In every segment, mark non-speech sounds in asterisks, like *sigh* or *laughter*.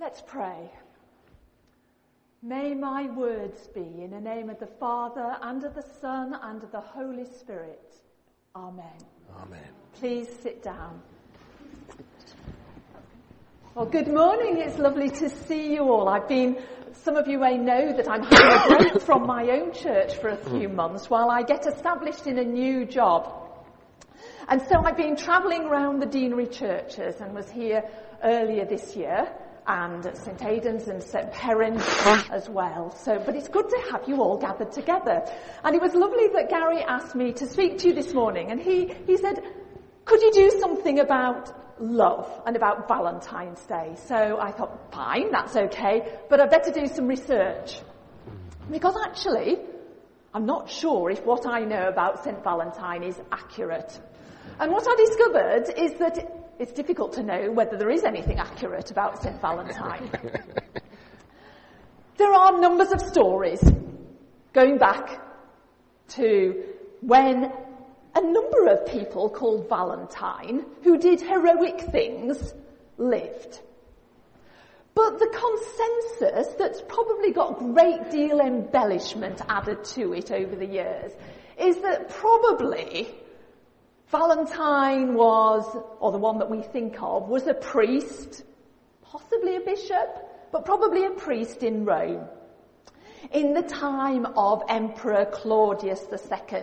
Let's pray. May my words be in the name of the Father, and of the Son, and of the Holy Spirit. Amen. Amen. Please sit down. Well, good morning. It's lovely to see you all. I've been, some of you may know that I'm having a break *coughs* from my own church for a few hmm. months while I get established in a new job. And so I've been travelling around the deanery churches and was here earlier this year and at St Aidan's and St Perrin as well. So, but it's good to have you all gathered together. And it was lovely that Gary asked me to speak to you this morning and he, he said, could you do something about love and about Valentine's Day? So I thought, fine, that's okay, but I better do some research. Because actually, I'm not sure if what I know about St Valentine is accurate. And what I discovered is that it's difficult to know whether there is anything accurate about St. Valentine. *laughs* there are numbers of stories going back to when a number of people called Valentine, who did heroic things, lived. But the consensus that's probably got a great deal embellishment added to it over the years is that probably Valentine was, or the one that we think of, was a priest, possibly a bishop, but probably a priest in Rome. In the time of Emperor Claudius II,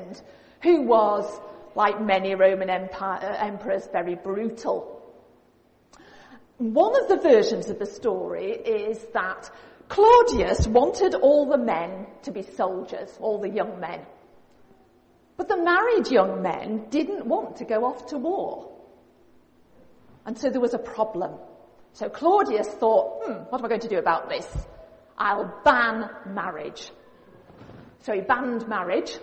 who was, like many Roman empire, uh, emperors, very brutal. One of the versions of the story is that Claudius wanted all the men to be soldiers, all the young men. But the married young men didn't want to go off to war. And so there was a problem. So Claudius thought, hmm, what am I going to do about this? I'll ban marriage. So he banned marriage.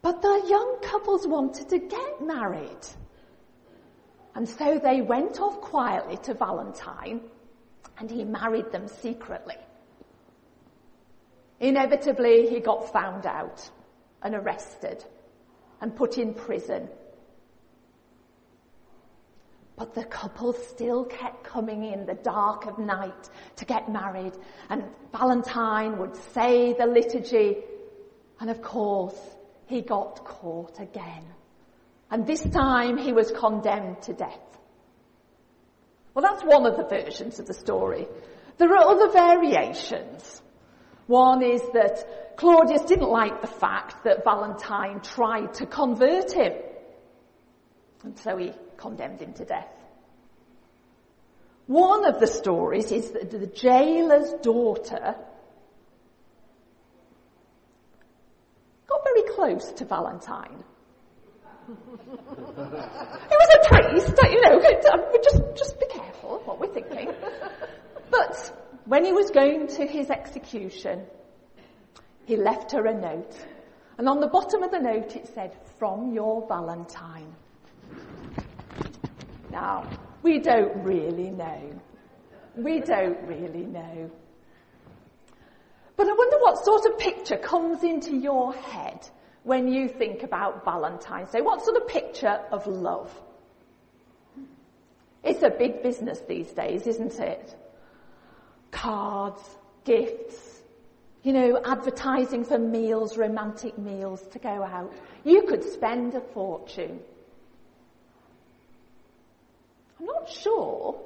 But the young couples wanted to get married. And so they went off quietly to Valentine and he married them secretly. Inevitably, he got found out and arrested and put in prison. But the couple still kept coming in the dark of night to get married and Valentine would say the liturgy and of course he got caught again. And this time he was condemned to death. Well that's one of the versions of the story. There are other variations. One is that Claudius didn't like the fact that Valentine tried to convert him. And so he condemned him to death. One of the stories is that the jailer's daughter got very close to Valentine. he was a priest, you know, just, just be careful of what we're thinking. But when he was going to his execution, he left her a note. And on the bottom of the note it said, from your Valentine. Now, we don't really know. We don't really know. But I wonder what sort of picture comes into your head when you think about Valentine's Day. What sort of picture of love? It's a big business these days, isn't it? cards, gifts, you know, advertising for meals, romantic meals to go out. You could spend a fortune. I'm not sure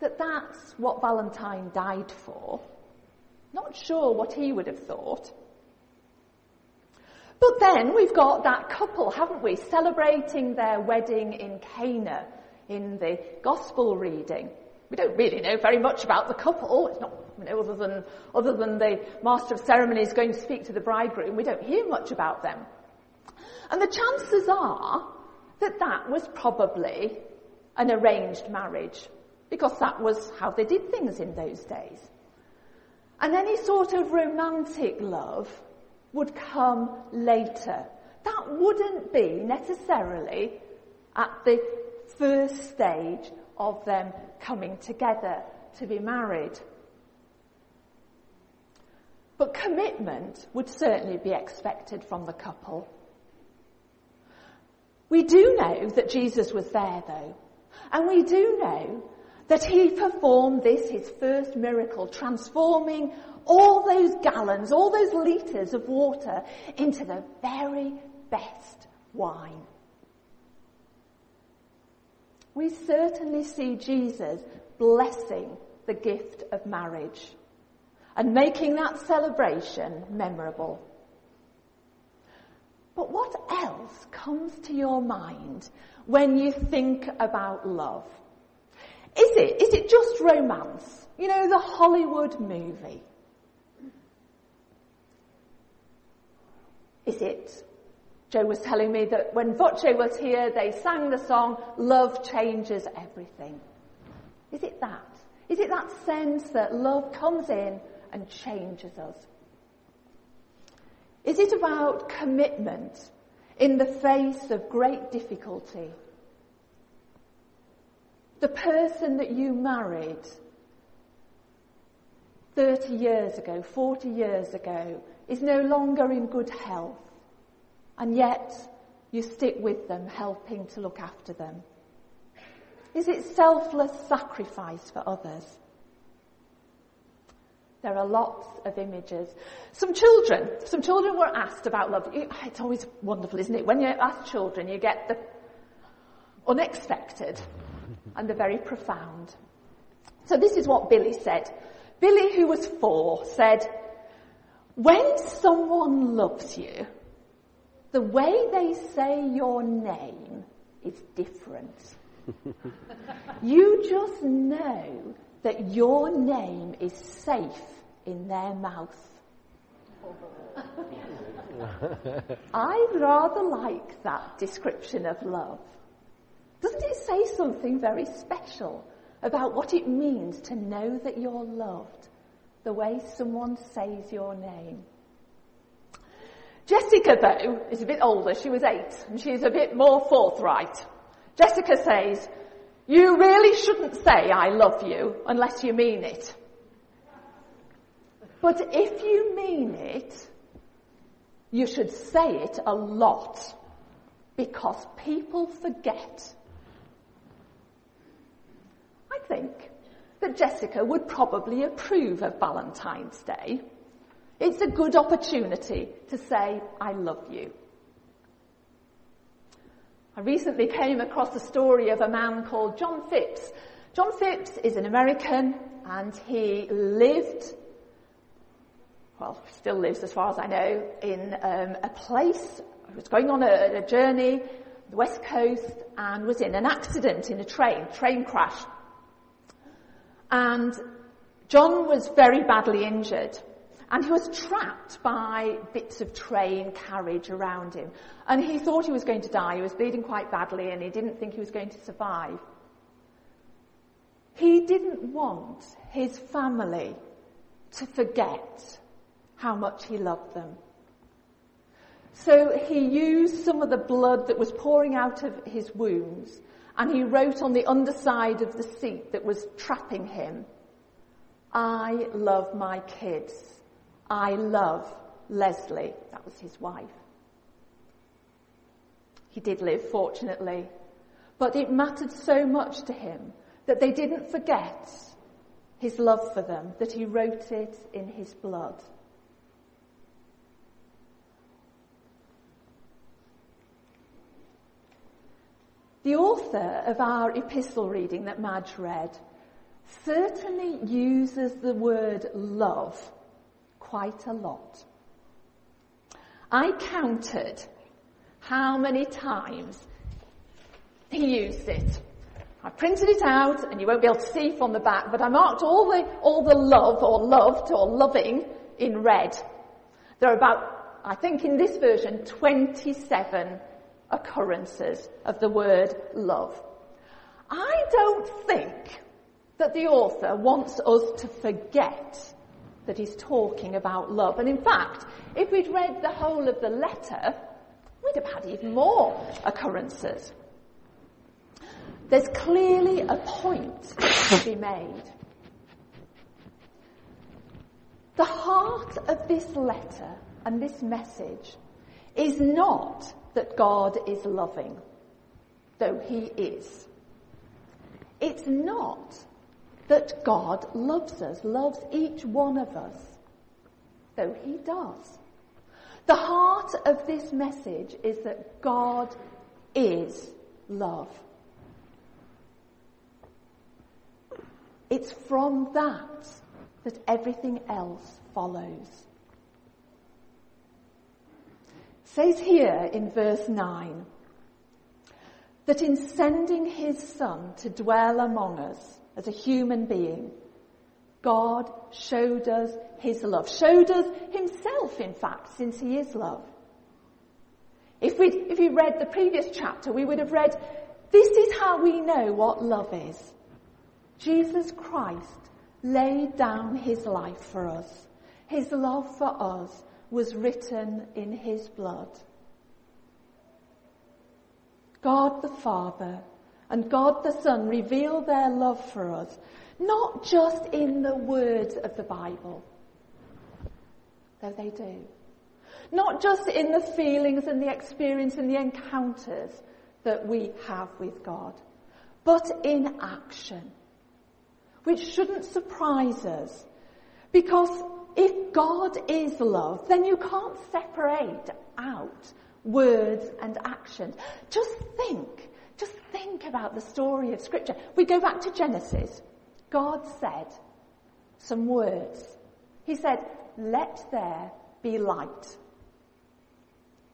that that's what Valentine died for. Not sure what he would have thought. But then we've got that couple, haven't we, celebrating their wedding in Cana in the gospel reading. We don't really know very much about the couple. It's not, you know, other than, other than the master of ceremonies going to speak to the bridegroom, we don't hear much about them. And the chances are that that was probably an arranged marriage because that was how they did things in those days. And any sort of romantic love would come later. That wouldn't be necessarily at the first stage of them coming together to be married. But commitment would certainly be expected from the couple. We do know that Jesus was there though. And we do know that he performed this, his first miracle, transforming all those gallons, all those litres of water into the very best wine. We certainly see Jesus blessing the gift of marriage and making that celebration memorable. But what else comes to your mind when you think about love? Is it, is it just romance? You know, the Hollywood movie? Is it? Joe was telling me that when Voce was here, they sang the song, Love Changes Everything. Is it that? Is it that sense that love comes in and changes us? Is it about commitment in the face of great difficulty? The person that you married 30 years ago, 40 years ago, is no longer in good health, and yet you stick with them, helping to look after them. Is it selfless sacrifice for others? There are lots of images. Some children, some children were asked about love. Ah, it's always wonderful, isn't it? When you ask children, you get the unexpected and the very profound. So this is what Billy said. Billy, who was four, said, when someone loves you, the way they say your name is different. *laughs* you just know that your name is safe in their mouth. *laughs* I rather like that description of love. Doesn't it say something very special about what it means to know that you're loved the way someone says your name? Jessica, though, is a bit older. She was eight, and she's a bit more forthright. Jessica says, you really shouldn't say I love you unless you mean it. But if you mean it, you should say it a lot because people forget. I think that Jessica would probably approve of Valentine's Day. It's a good opportunity to say, I love you. I recently came across the story of a man called John Phipps. John Phipps is an American and he lived, well, still lives as far as I know, in um, a place, he was going on a, a journey, the west coast, and was in an accident in a train, train crash. And John was very badly injured. And he was trapped by bits of train carriage around him. And he thought he was going to die. He was bleeding quite badly and he didn't think he was going to survive. He didn't want his family to forget how much he loved them. So he used some of the blood that was pouring out of his wounds and he wrote on the underside of the seat that was trapping him, I love my kids. I love Leslie. That was his wife. He did live, fortunately. But it mattered so much to him that they didn't forget his love for them, that he wrote it in his blood. The author of our epistle reading that Madge read certainly uses the word love quite a lot. I counted how many times he used it. I printed it out, and you won't be able to see from the back, but I marked all the, all the love or loved or loving in red. There are about, I think in this version, 27 occurrences of the word love. I don't think that the author wants us to forget that he's talking about love. And in fact, if we'd read the whole of the letter, we'd have had even more occurrences. There's clearly a point to be made. The heart of this letter and this message is not that God is loving, though he is. It's not that God loves us, loves each one of us, though He does. The heart of this message is that God is love. It's from that that everything else follows. It says here in verse 9 that in sending his son to dwell among us as a human being, God showed us his love, showed us himself, in fact, since he is love. If we if we read the previous chapter, we would have read, this is how we know what love is. Jesus Christ laid down his life for us. His love for us was written in his blood. God the Father and God the Son reveal their love for us, not just in the words of the Bible, though they do. Not just in the feelings and the experience and the encounters that we have with God, but in action. Which shouldn't surprise us. Because if God is love, then you can't separate out words and actions. Just think, just think about the story of scripture. We go back to Genesis. God said some words. He said, let there be light.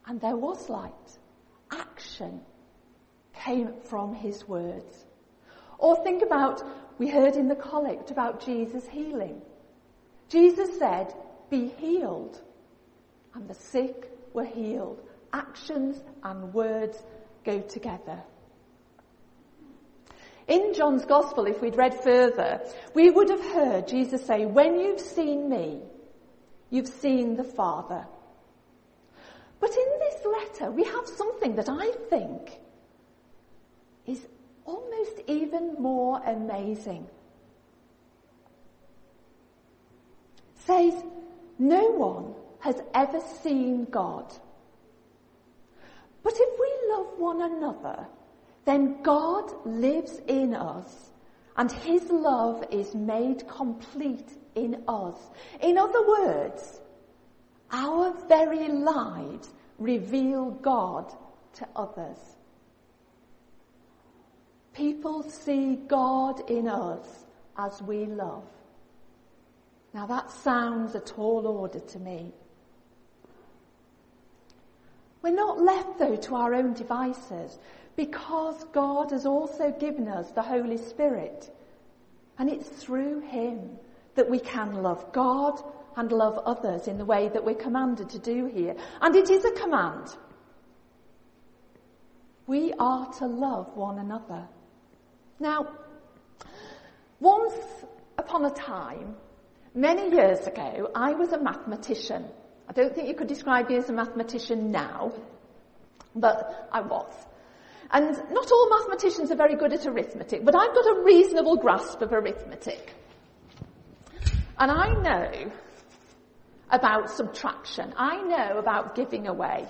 And there was light. Action came from his words. Or think about, we heard in the collect about Jesus healing. Jesus said, be healed. And the sick were healed actions and words go together. In John's Gospel, if we'd read further, we would have heard Jesus say, when you've seen me, you've seen the Father. But in this letter, we have something that I think is almost even more amazing. It says, no one has ever seen God. But if we love one another, then God lives in us and his love is made complete in us. In other words, our very lives reveal God to others. People see God in us as we love. Now that sounds a tall order to me. We're not left though to our own devices because God has also given us the Holy Spirit. And it's through Him that we can love God and love others in the way that we're commanded to do here. And it is a command. We are to love one another. Now, once upon a time, many years ago, I was a mathematician. I don't think you could describe me as a mathematician now, but I was. And not all mathematicians are very good at arithmetic, but I've got a reasonable grasp of arithmetic. And I know about subtraction. I know about giving away.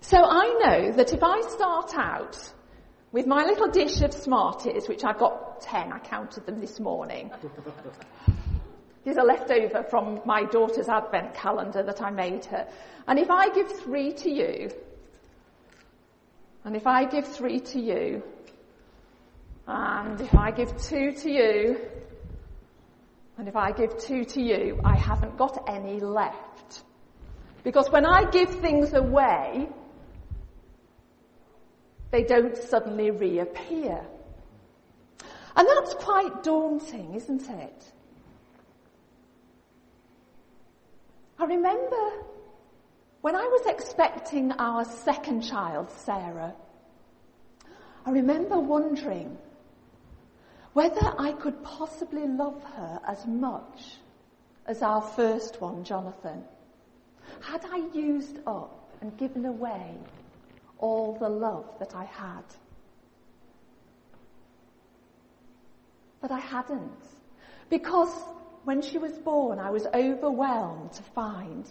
So I know that if I start out with my little dish of Smarties, which I've got 10, I counted them this morning, These are left over from my daughter's advent calendar that I made her. And if I give three to you, and if I give three to you, and if I give two to you, and if I give two to you, I haven't got any left. Because when I give things away, they don't suddenly reappear. And that's quite daunting, isn't it? I remember when I was expecting our second child, Sarah, I remember wondering whether I could possibly love her as much as our first one, Jonathan. Had I used up and given away all the love that I had? But I hadn't. Because when she was born, I was overwhelmed to find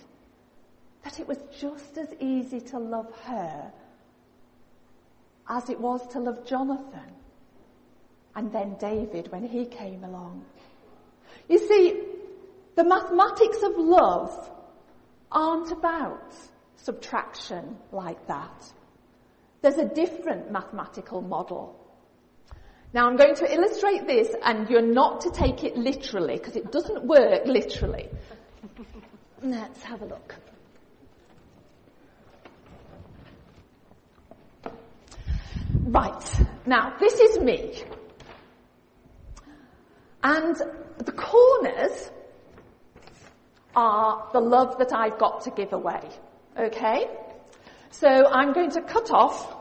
that it was just as easy to love her as it was to love Jonathan. and then David when he came along. You see, the mathematics of love aren't about subtraction like that. There's a different mathematical model. Now I'm going to illustrate this and you're not to take it literally because it doesn't work literally. *laughs* Let's have a look. Right, now this is me. And the corners are the love that I've got to give away. Okay? So I'm going to cut off,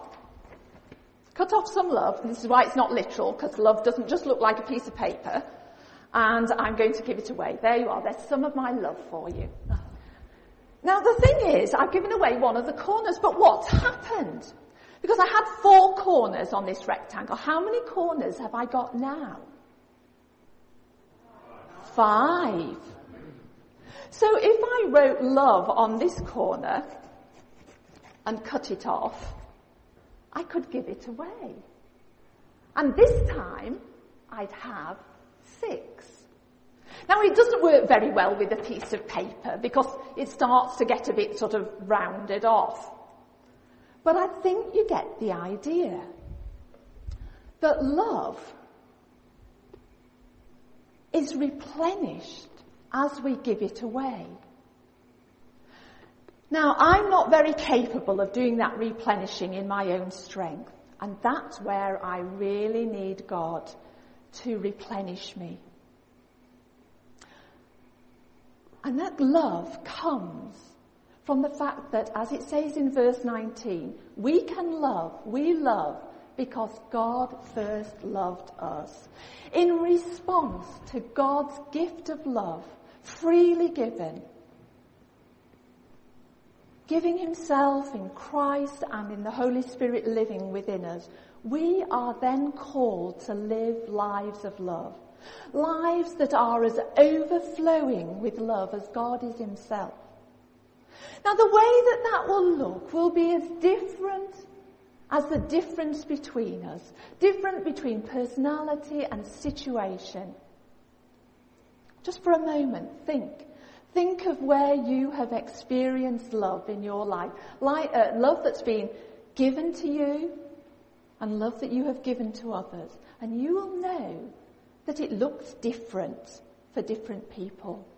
cut off some love. This is why it's not literal, because love doesn't just look like a piece of paper. And I'm going to give it away. There you are. There's some of my love for you. Now the thing is, I've given away one of the corners, but what's happened? Because I had four corners on this rectangle. How many corners have I got now? Five. So if I wrote love on this corner and cut it off, I could give it away. And this time, I'd have six. Now it doesn't work very well with a piece of paper because it starts to get a bit sort of rounded off. But I think you get the idea that love is replenished as we give it away. Now, I'm not very capable of doing that replenishing in my own strength, and that's where I really need God to replenish me. And that love comes from the fact that, as it says in verse 19, we can love, we love because God first loved us. In response to God's gift of love, freely given, giving himself in Christ and in the Holy Spirit living within us, we are then called to live lives of love. Lives that are as overflowing with love as God is himself. Now the way that that will look will be as different as the difference between us, different between personality and situation. Just for a moment, think. Think of where you have experienced love in your life. Like, uh, love that's been given to you and love that you have given to others. And you will know that it looks different for different people.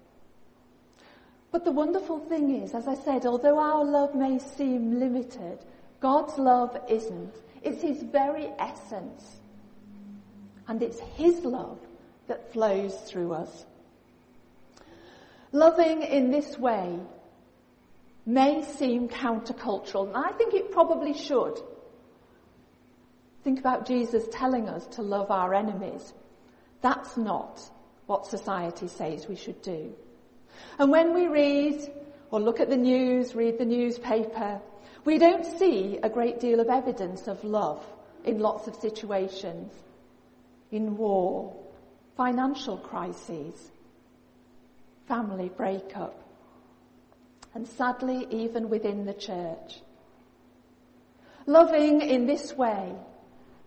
But the wonderful thing is, as I said, although our love may seem limited, God's love isn't. It's His very essence. And it's His love that flows through us. Loving in this way may seem countercultural, and I think it probably should. Think about Jesus telling us to love our enemies. That's not what society says we should do. And when we read or look at the news, read the newspaper, we don't see a great deal of evidence of love in lots of situations. In war, financial crises, family breakup, and sadly even within the church. Loving in this way,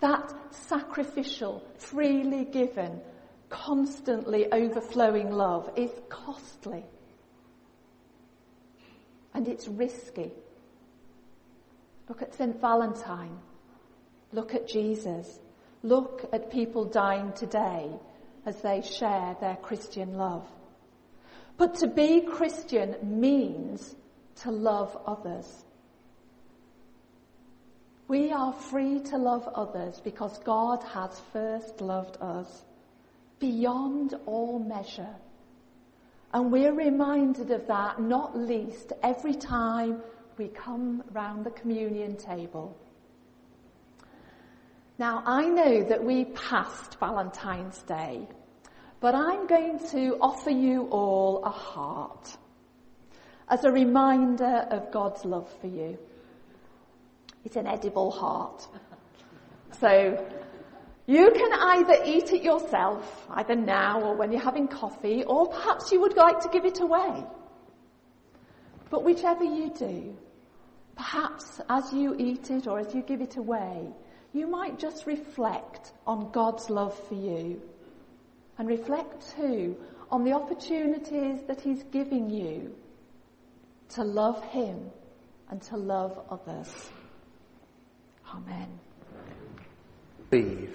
that sacrificial, freely given, constantly overflowing love is costly. And it's risky. Look at St. Valentine. Look at Jesus. Look at people dying today as they share their Christian love. But to be Christian means to love others. We are free to love others because God has first loved us beyond all measure. And we're reminded of that not least every time we come round the communion table. Now I know that we passed Valentine's Day but I'm going to offer you all a heart as a reminder of God's love for you. It's an edible heart. So you can either eat it yourself, either now or when you're having coffee, or perhaps you would like to give it away. But whichever you do, perhaps as you eat it or as you give it away, you might just reflect on God's love for you and reflect too on the opportunities that He's giving you to love Him and to love others. Amen. Be